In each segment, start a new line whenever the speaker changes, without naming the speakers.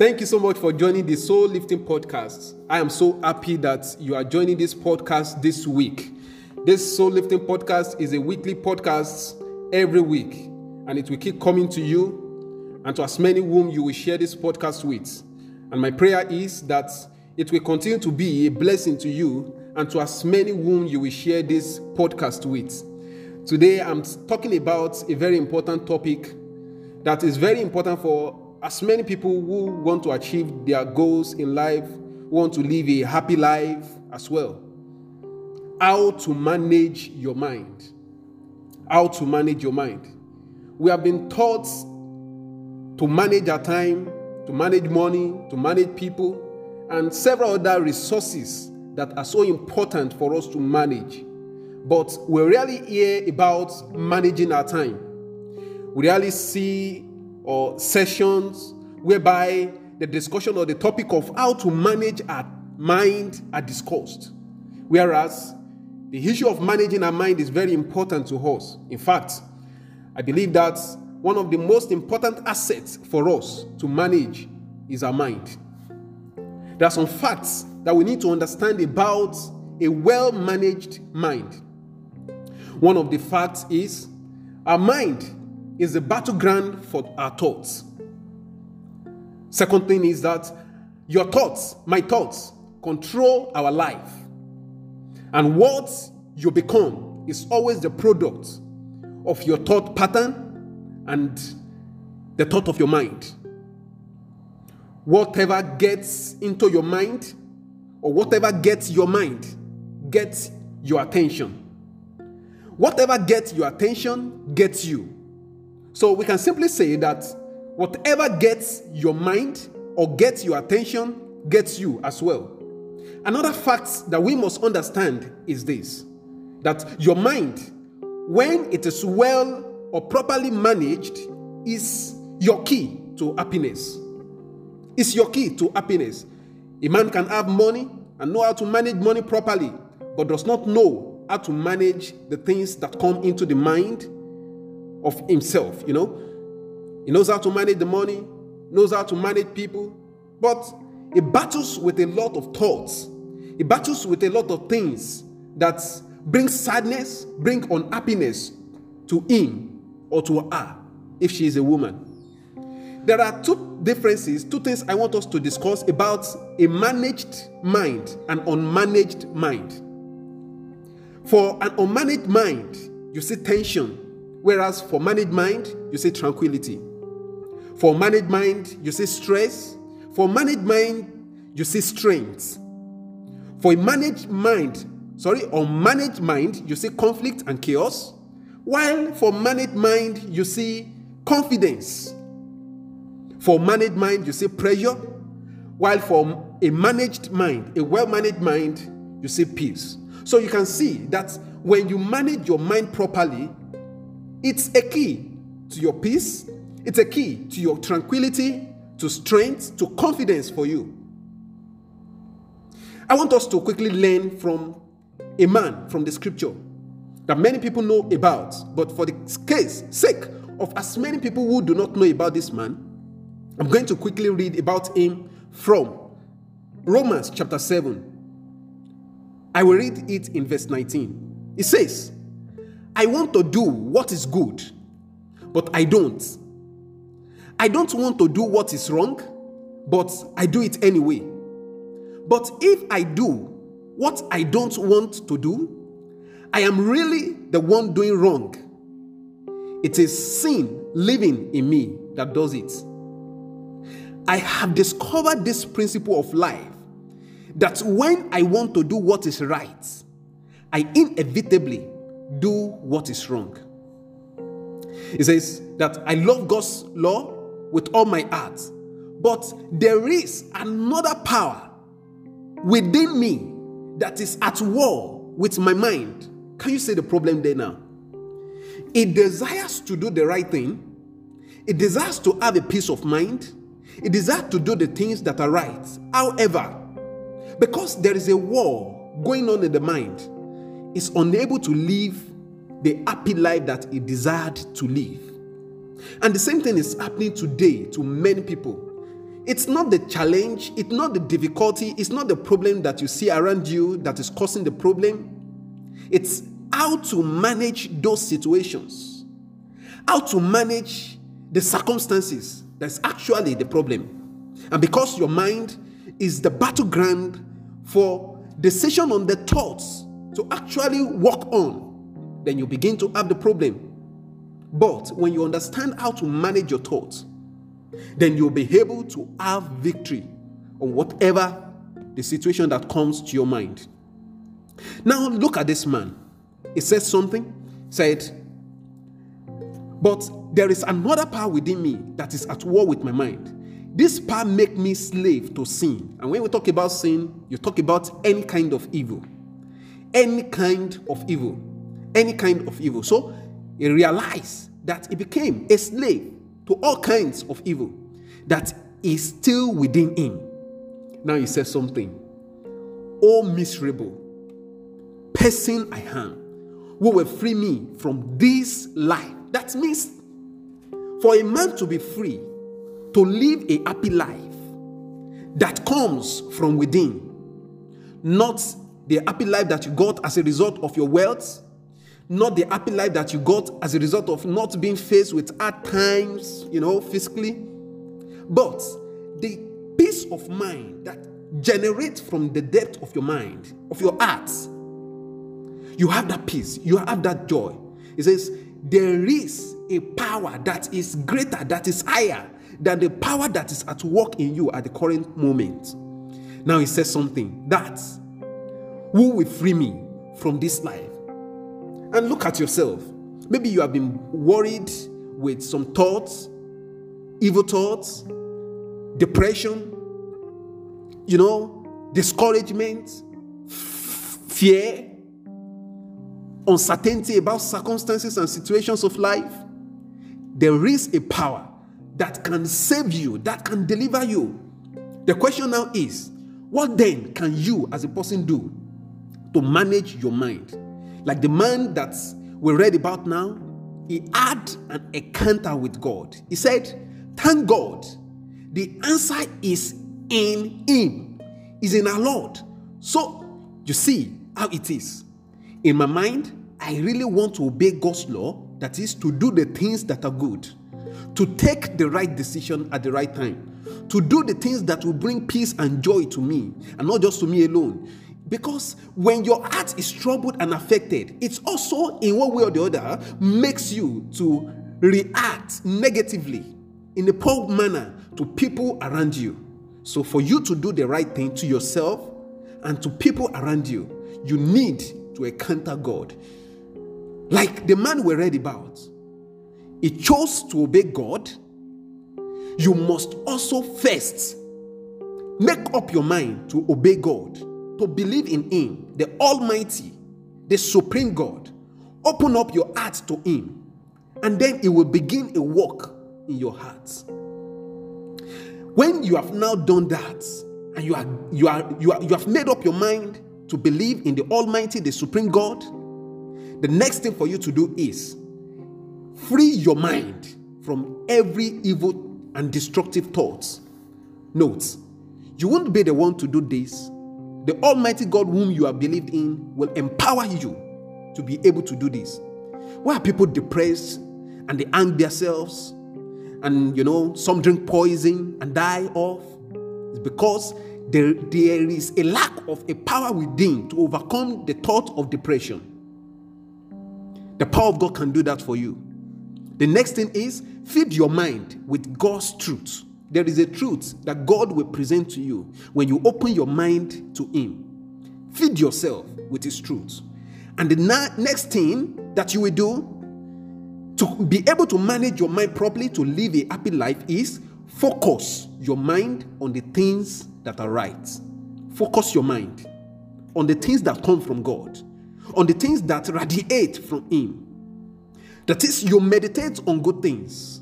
Thank you so much for joining the Soul Lifting Podcast. I am so happy that you are joining this podcast this week. This Soul Lifting Podcast is a weekly podcast every week, and it will keep coming to you and to as many whom you will share this podcast with. And my prayer is that it will continue to be a blessing to you and to as many whom you will share this podcast with. Today, I'm talking about a very important topic that is very important for as many people who want to achieve their goals in life, want to live a happy life as well. How to manage your mind. How to manage your mind. We have been taught to manage our time, to manage money, to manage people, and several other resources that are so important for us to manage. But we rarely hear about managing our time. We rarely see or sessions whereby the discussion or the topic of how to manage our mind are discussed. Whereas the issue of managing our mind is very important to us. In fact, I believe that one of the most important assets for us to manage is our mind. There are some facts that we need to understand about a well managed mind. One of the facts is our mind is the battleground for our thoughts. Second thing is that your thoughts, my thoughts, control our life. And what you become is always the product of your thought pattern and the thought of your mind. Whatever gets into your mind or whatever gets your mind gets your attention. Whatever gets your attention gets you. So we can simply say that whatever gets your mind or gets your attention gets you as well. Another fact that we must understand is this that your mind, when it is well or properly managed, is your key to happiness. It's your key to happiness. A man can have money and know how to manage money properly, but does not know how to manage the things that come into the mind of himself, you know. He knows how to manage the money, knows how to manage people, but he battles with a lot of thoughts. He battles with a lot of things that bring sadness, bring unhappiness to him or to her if she is a woman. There are two differences, two things I want us to discuss about a managed mind and unmanaged mind. For an unmanaged mind, you see tension, Whereas for managed mind, you say tranquility. For managed mind, you say stress. For managed mind, you say strength. For a managed mind, sorry, or managed mind, you see conflict and chaos. While for managed mind, you see confidence. For managed mind, you see pressure. While for a managed mind, a well managed mind, you see peace. So you can see that when you manage your mind properly, it's a key to your peace, it's a key to your tranquility, to strength, to confidence for you. I want us to quickly learn from a man from the scripture that many people know about, but for the case sake of as many people who do not know about this man, I'm going to quickly read about him from Romans chapter 7. I will read it in verse 19. It says, I want to do what is good, but I don't. I don't want to do what is wrong, but I do it anyway. But if I do what I don't want to do, I am really the one doing wrong. It is sin living in me that does it. I have discovered this principle of life that when I want to do what is right, I inevitably do what is wrong. He says that I love God's law with all my heart, but there is another power within me that is at war with my mind. Can you see the problem there now? It desires to do the right thing, it desires to have a peace of mind, it desires to do the things that are right. However, because there is a war going on in the mind, is unable to live the happy life that he desired to live. And the same thing is happening today to many people. it's not the challenge, it's not the difficulty, it's not the problem that you see around you that is causing the problem. It's how to manage those situations, how to manage the circumstances that's actually the problem. And because your mind is the battleground for decision on the thoughts to actually work on, then you begin to have the problem. But when you understand how to manage your thoughts, then you'll be able to have victory on whatever the situation that comes to your mind. Now look at this man. He says something, said, But there is another power within me that is at war with my mind. This power make me slave to sin. And when we talk about sin, you talk about any kind of evil. Any kind of evil. Any kind of evil. So he realized that he became a slave to all kinds of evil that is still within him. Now he says something. Oh, miserable person I am, who will free me from this life. That means for a man to be free, to live a happy life that comes from within, not the happy life that you got as a result of your wealth, not the happy life that you got as a result of not being faced with hard times, you know, physically, but the peace of mind that generates from the depth of your mind, of your heart. You have that peace, you have that joy. It says, There is a power that is greater, that is higher than the power that is at work in you at the current moment. Now he says something that who will free me from this life? And look at yourself. Maybe you have been worried with some thoughts, evil thoughts, depression, you know, discouragement, fear, uncertainty about circumstances and situations of life. There is a power that can save you, that can deliver you. The question now is what then can you as a person do to manage your mind? Like the man that we read about now, he had an encounter with God. He said, Thank God. The answer is in Him, is in our Lord. So you see how it is. In my mind, I really want to obey God's law, that is, to do the things that are good to take the right decision at the right time, to do the things that will bring peace and joy to me, and not just to me alone. Because when your heart is troubled and affected, it's also in one way or the other makes you to react negatively in a poor manner to people around you. So, for you to do the right thing to yourself and to people around you, you need to encounter God. Like the man we read about, he chose to obey God, you must also first make up your mind to obey God, to believe in Him, the Almighty, the Supreme God. Open up your heart to Him, and then He will begin a work in your heart. When you have now done that, and you are you are you are you have made up your mind to believe in the Almighty, the Supreme God, the next thing for you to do is Free your mind from every evil and destructive thoughts. Note, you won't be the one to do this. The Almighty God, whom you have believed in, will empower you to be able to do this. Why are people depressed and they hang themselves? And you know, some drink poison and die off? It's because there, there is a lack of a power within to overcome the thought of depression. The power of God can do that for you. The next thing is feed your mind with God's truth. There is a truth that God will present to you when you open your mind to Him. Feed yourself with His truth. And the na- next thing that you will do to be able to manage your mind properly to live a happy life is focus your mind on the things that are right. Focus your mind on the things that come from God, on the things that radiate from Him. That is, you meditate on good things.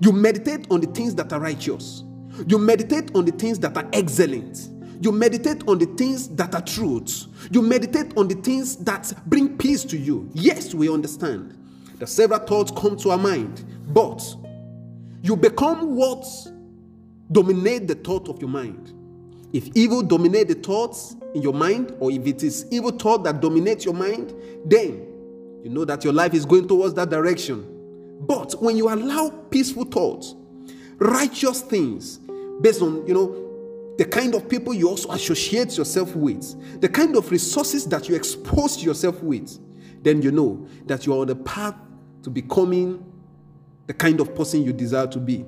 You meditate on the things that are righteous. You meditate on the things that are excellent. You meditate on the things that are truth. You meditate on the things that bring peace to you. Yes, we understand that several thoughts come to our mind, but you become what dominate the thought of your mind. If evil dominate the thoughts in your mind, or if it is evil thought that dominates your mind, then you know that your life is going towards that direction. But when you allow peaceful thoughts, righteous things, based on you know the kind of people you also associate yourself with, the kind of resources that you expose yourself with, then you know that you are on the path to becoming the kind of person you desire to be.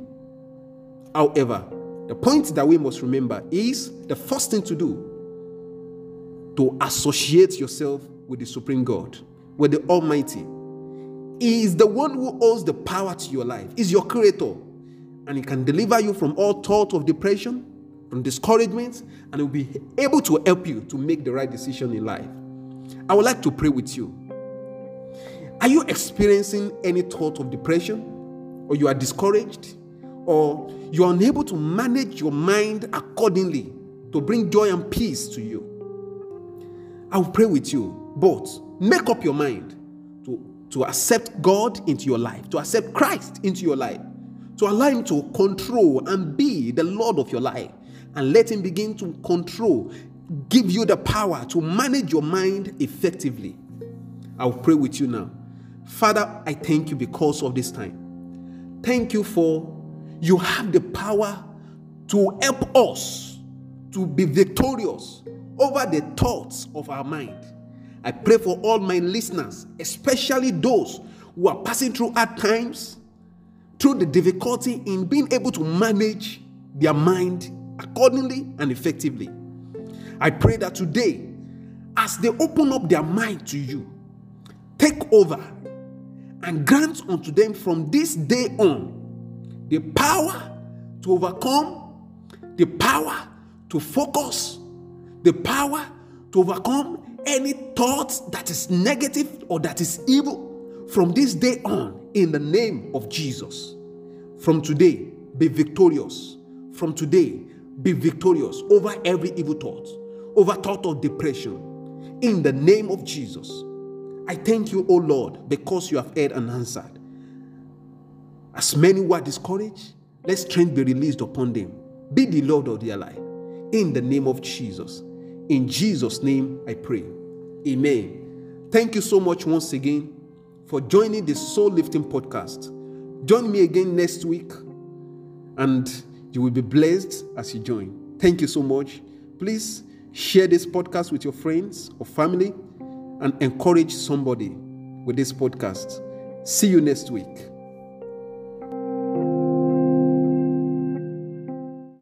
However, the point that we must remember is the first thing to do to associate yourself with the Supreme God, with the Almighty. He is the one who owns the power to your life, is your creator, and he can deliver you from all thought of depression, from discouragement, and he will be able to help you to make the right decision in life. I would like to pray with you. Are you experiencing any thought of depression? Or you are discouraged? Or you are unable to manage your mind accordingly to bring joy and peace to you? I will pray with you. But make up your mind to, accept God into your life, to accept Christ into your life, to allow Him to control and be the Lord of your life, and let Him begin to control, give you the power to manage your mind effectively. I will pray with you now. Father, I thank you because of this time. Thank you for you have the power to help us to be victorious over the thoughts of our mind. I pray for all my listeners, especially those who are passing through hard times, through the difficulty in being able to manage their mind accordingly and effectively. I pray that today, as they open up their mind to you, take over and grant unto them from this day on the power to overcome, the power to focus, the power to overcome any thought that is negative or that is evil from this day on in the name of Jesus. From today, be victorious. From today, be victorious over every evil thought, over thought of depression. In the name of Jesus. I thank you, O Lord, because you have heard and answered. As many were discouraged, let strength be released upon them. Be the Lord of their life. In the name of Jesus. In Jesus' name I pray. Amen. Thank you so much once again for joining the Soul Lifting Podcast. Join me again next week and you will be blessed as you join. Thank you so much. Please share this podcast with your friends or family and encourage somebody with this podcast. See you next week.